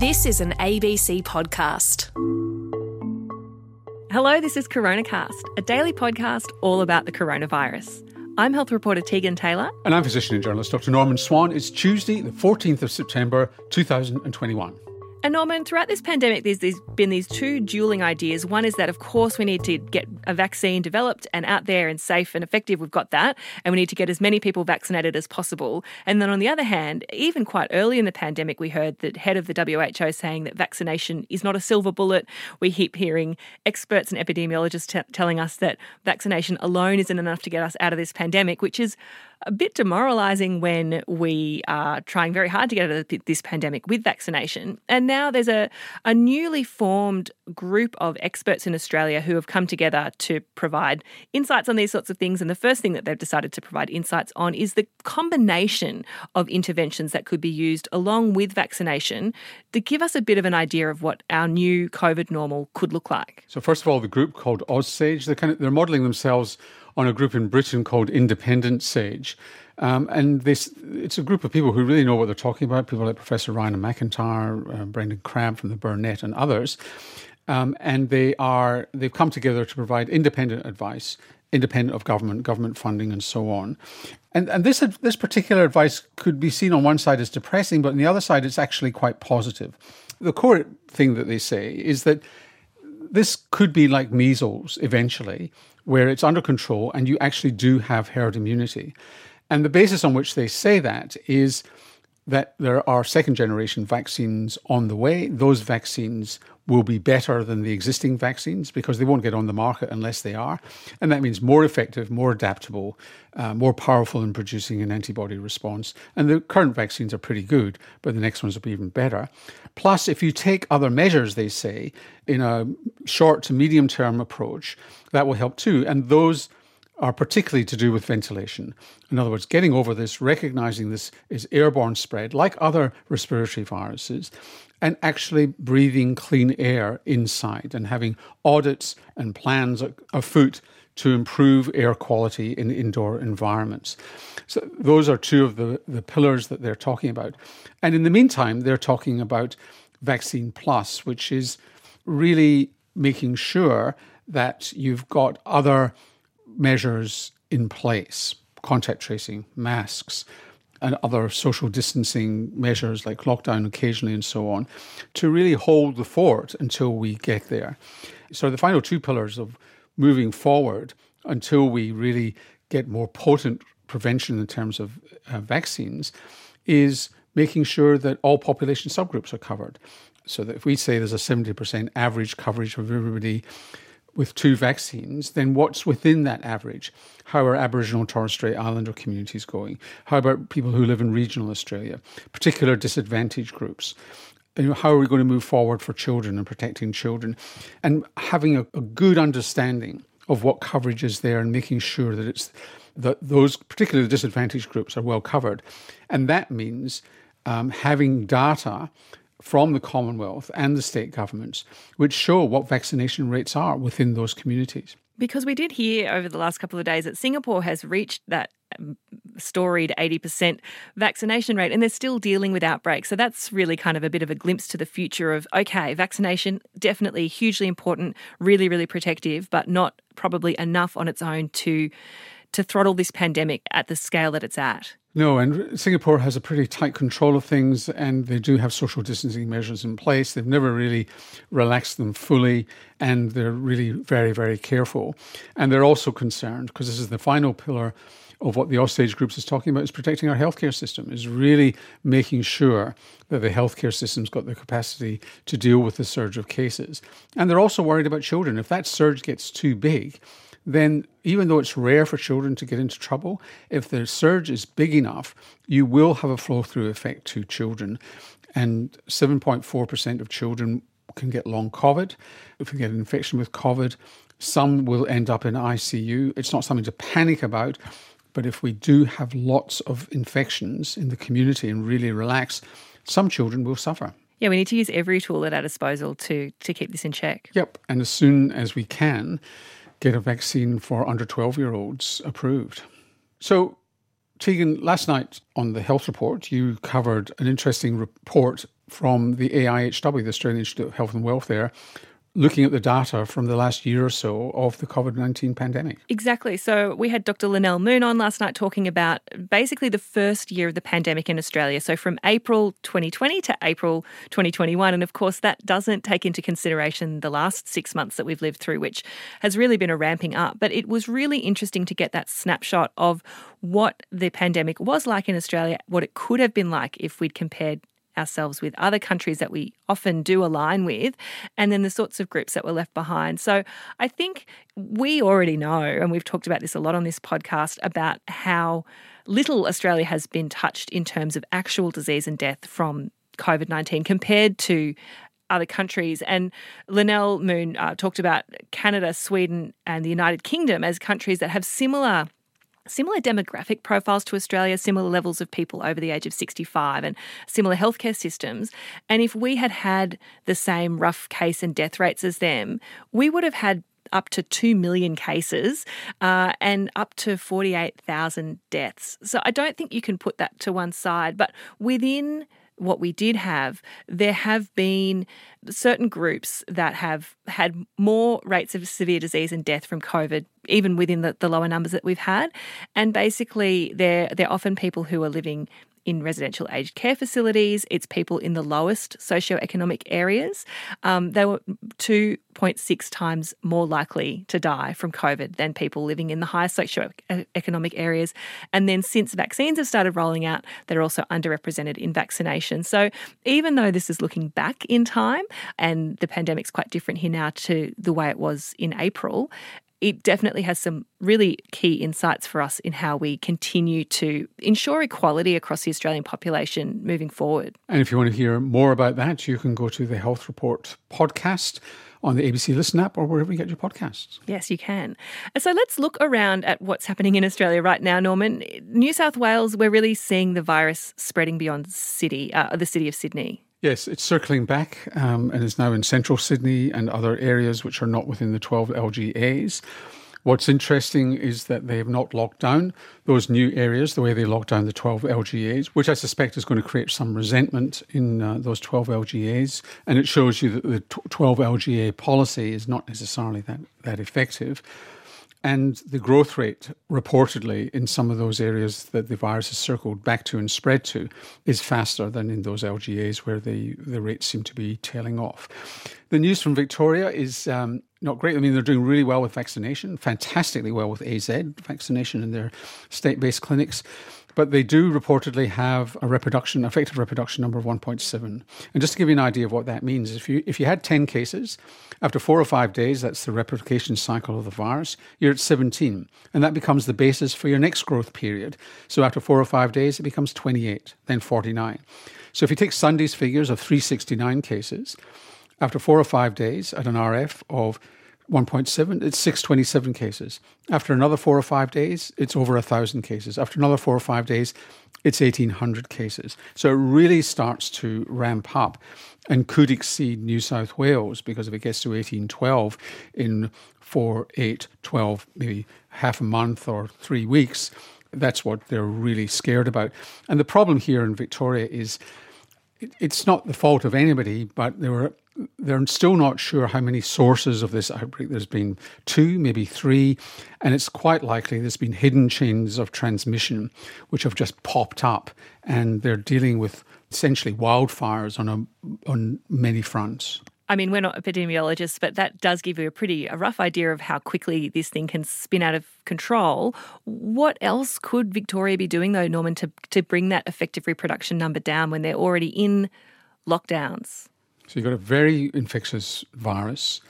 This is an ABC podcast. Hello, this is CoronaCast, a daily podcast all about the coronavirus. I'm health reporter Tegan Taylor. And I'm physician and journalist Dr. Norman Swan. It's Tuesday, the 14th of September, 2021. And Norman, throughout this pandemic, there's, there's been these two dueling ideas. One is that, of course, we need to get a vaccine developed and out there and safe and effective. We've got that. And we need to get as many people vaccinated as possible. And then on the other hand, even quite early in the pandemic, we heard the head of the WHO saying that vaccination is not a silver bullet. We keep hearing experts and epidemiologists t- telling us that vaccination alone isn't enough to get us out of this pandemic, which is a bit demoralizing when we are trying very hard to get out of this pandemic with vaccination. And now there's a, a newly formed group of experts in Australia who have come together to provide insights on these sorts of things. And the first thing that they've decided to provide insights on is the combination of interventions that could be used along with vaccination to give us a bit of an idea of what our new COVID normal could look like. So, first of all, the group called OzSAGE, they're, kind of, they're modelling themselves on a group in Britain called Independent Sage. Um, and this, it's a group of people who really know what they're talking about, people like Professor Raina MacIntyre, uh, Brendan Crabb from the Burnet, and others. Um, and they are, they've come together to provide independent advice, independent of government, government funding and so on. And, and this, this particular advice could be seen on one side as depressing, but on the other side it's actually quite positive. The core thing that they say is that this could be like measles eventually, where it's under control and you actually do have herd immunity. And the basis on which they say that is that there are second generation vaccines on the way. Those vaccines will be better than the existing vaccines because they won't get on the market unless they are. And that means more effective, more adaptable, uh, more powerful in producing an antibody response. And the current vaccines are pretty good, but the next ones will be even better. Plus, if you take other measures, they say, in a short to medium term approach, that will help too. And those are particularly to do with ventilation. In other words, getting over this, recognizing this is airborne spread, like other respiratory viruses, and actually breathing clean air inside and having audits and plans afoot to improve air quality in indoor environments. So, those are two of the, the pillars that they're talking about. And in the meantime, they're talking about Vaccine Plus, which is really making sure that you've got other measures in place contact tracing, masks, and other social distancing measures like lockdown occasionally and so on to really hold the fort until we get there. So, the final two pillars of moving forward until we really get more potent prevention in terms of uh, vaccines is making sure that all population subgroups are covered. So that if we say there's a 70% average coverage of everybody with two vaccines, then what's within that average? How are Aboriginal Torres Strait Islander communities going? How about people who live in regional Australia, particular disadvantaged groups? You know, how are we going to move forward for children and protecting children? And having a, a good understanding of what coverage is there and making sure that it's that those particularly the disadvantaged groups are well covered. And that means um, having data from the Commonwealth and the state governments, which show what vaccination rates are within those communities. Because we did hear over the last couple of days that Singapore has reached that um, storied 80% vaccination rate and they're still dealing with outbreaks. So that's really kind of a bit of a glimpse to the future of okay, vaccination definitely hugely important, really really protective, but not probably enough on its own to to throttle this pandemic at the scale that it's at. No, and Singapore has a pretty tight control of things, and they do have social distancing measures in place. They've never really relaxed them fully, and they're really very, very careful. And they're also concerned, because this is the final pillar of what the OzSAGE groups is talking about, is protecting our healthcare system, is really making sure that the healthcare system's got the capacity to deal with the surge of cases. And they're also worried about children. If that surge gets too big, then even though it's rare for children to get into trouble, if the surge is big enough, you will have a flow through effect to children. And 7.4% of children can get long COVID. If you get an infection with COVID, some will end up in ICU. It's not something to panic about, but if we do have lots of infections in the community and really relax, some children will suffer. Yeah, we need to use every tool at our disposal to to keep this in check. Yep, and as soon as we can, get a vaccine for under 12 year olds approved. So, Tegan, last night on the Health Report, you covered an interesting report from the AIHW, the Australian Institute of Health and Welfare, looking at the data from the last year or so of the COVID 19 pandemic. Exactly. So we had Dr. Lynelle Moon on last night talking about basically the first year of the pandemic in Australia. So from April 2020 to April 2021. And of course, that doesn't take into consideration the last six months that we've lived through, which has really been a ramping up. But it was really interesting to get that snapshot of what the pandemic was like in Australia, what it could have been like if we'd compared ourselves with other countries that we often do align with, and then the sorts of groups that were left behind. So I think we already know, and we've talked about this a lot on this podcast, about how little Australia has been touched in terms of actual disease and death from COVID 19 compared to other countries. And Lynelle Moon uh, talked about Canada, Sweden, and the United Kingdom as countries that have similar similar demographic profiles to Australia, similar levels of people over the age of 65, and similar healthcare systems. And if we had had the same rough case and death rates as them, we would have had up to 2 million cases uh, and up to 48,000 deaths. So I don't think you can put that to one side. But within what we did have, there have been certain groups that have had more rates of severe disease and death from COVID, even within the, the lower numbers that we've had. And basically, they're, they're often people who are living in residential aged care facilities. It's people in the lowest socioeconomic areas. Um, they were 2.6 times more likely to die from COVID than people living in the highest socioeconomic areas. And then since vaccines have started rolling out, they're also underrepresented in vaccination. So even though this is looking back in time and the pandemic's quite different here now to the way it was in April, it definitely has some really key insights for us in how we continue to ensure equality across the Australian population moving forward. And if you want to hear more about that, you can go to the Health Report podcast on the ABC Listen app or wherever you get your podcasts. Yes, you can. So let's look around at what's happening in Australia right now, Norman. New South Wales, we're really seeing the virus spreading beyond city, uh, the city of Sydney. Yes, it's circling back um, and is now in central Sydney and other areas which are not within the 12 LGAs. What's interesting is that they have not locked down those new areas the way they locked down the 12 LGAs, which I suspect is going to create some resentment in uh, those 12 LGAs. And it shows you that the 12 LGA policy is not necessarily that, that effective. And the growth rate, reportedly, in some of those areas that the virus has circled back to and spread to, is faster than in those LGAs where the, the rates seem to be tailing off. The news from Victoria is um, not great. I mean, they're doing really well with vaccination, fantastically well with AZ vaccination in their state based clinics but they do reportedly have a reproduction, effective reproduction number of 1.7. And just to give you an idea of what that means, if you if you had 10 cases, after four or five days, that's the replication cycle of the virus, you're at 17, and that becomes the basis for your next growth period. So after four or five days, it becomes 28, then 49. So if you take Sunday's figures of 369 cases, after four or five days at an RF of 1.7, it's 627 cases. After another four or five days, it's over 1,000 cases. After another four or five days, it's 1,800 cases. So it really starts to ramp up and could exceed New South Wales because if it gets to 1812 in 4, 8, 12, maybe half a month or three weeks, that's what they're really scared about. And the problem here in Victoria is it's not the fault of anybody, but there were they're still not sure how many sources of this outbreak. There's been two, maybe three, and it's quite likely there's been hidden chains of transmission which have just popped up, and they're dealing with essentially wildfires on a, on many fronts. I mean, we're not epidemiologists, but that does give you a pretty a rough idea of how quickly this thing can spin out of control. What else could Victoria be doing, though, Norman, to, to bring that effective reproduction number down when they're already in lockdowns? So you've got a very infectious virus.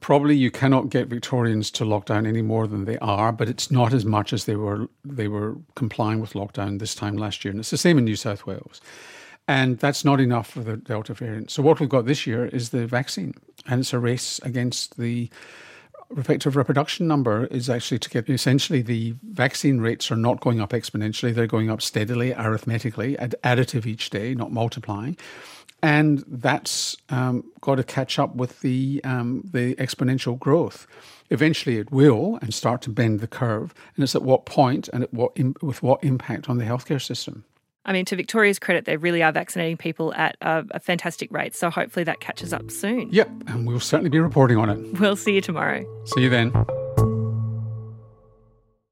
Probably you cannot get Victorians to lock down any more than they are, but it's not as much as they were they were complying with lockdown this time last year. And it's the same in New South Wales. And that's not enough for the Delta variant. So what we've got this year is the vaccine, and it's a race against the effective reproduction number is actually to get essentially the vaccine rates are not going up exponentially, they're going up steadily, arithmetically, additive each day, not multiplying. And that's um, got to catch up with the um, the exponential growth. Eventually, it will and start to bend the curve, and it's at what point and at what with what impact on the healthcare system. I mean, to Victoria's credit, they really are vaccinating people at a, a fantastic rate. So hopefully that catches up soon. Yep, and we'll certainly be reporting on it. We'll see you tomorrow. See you then.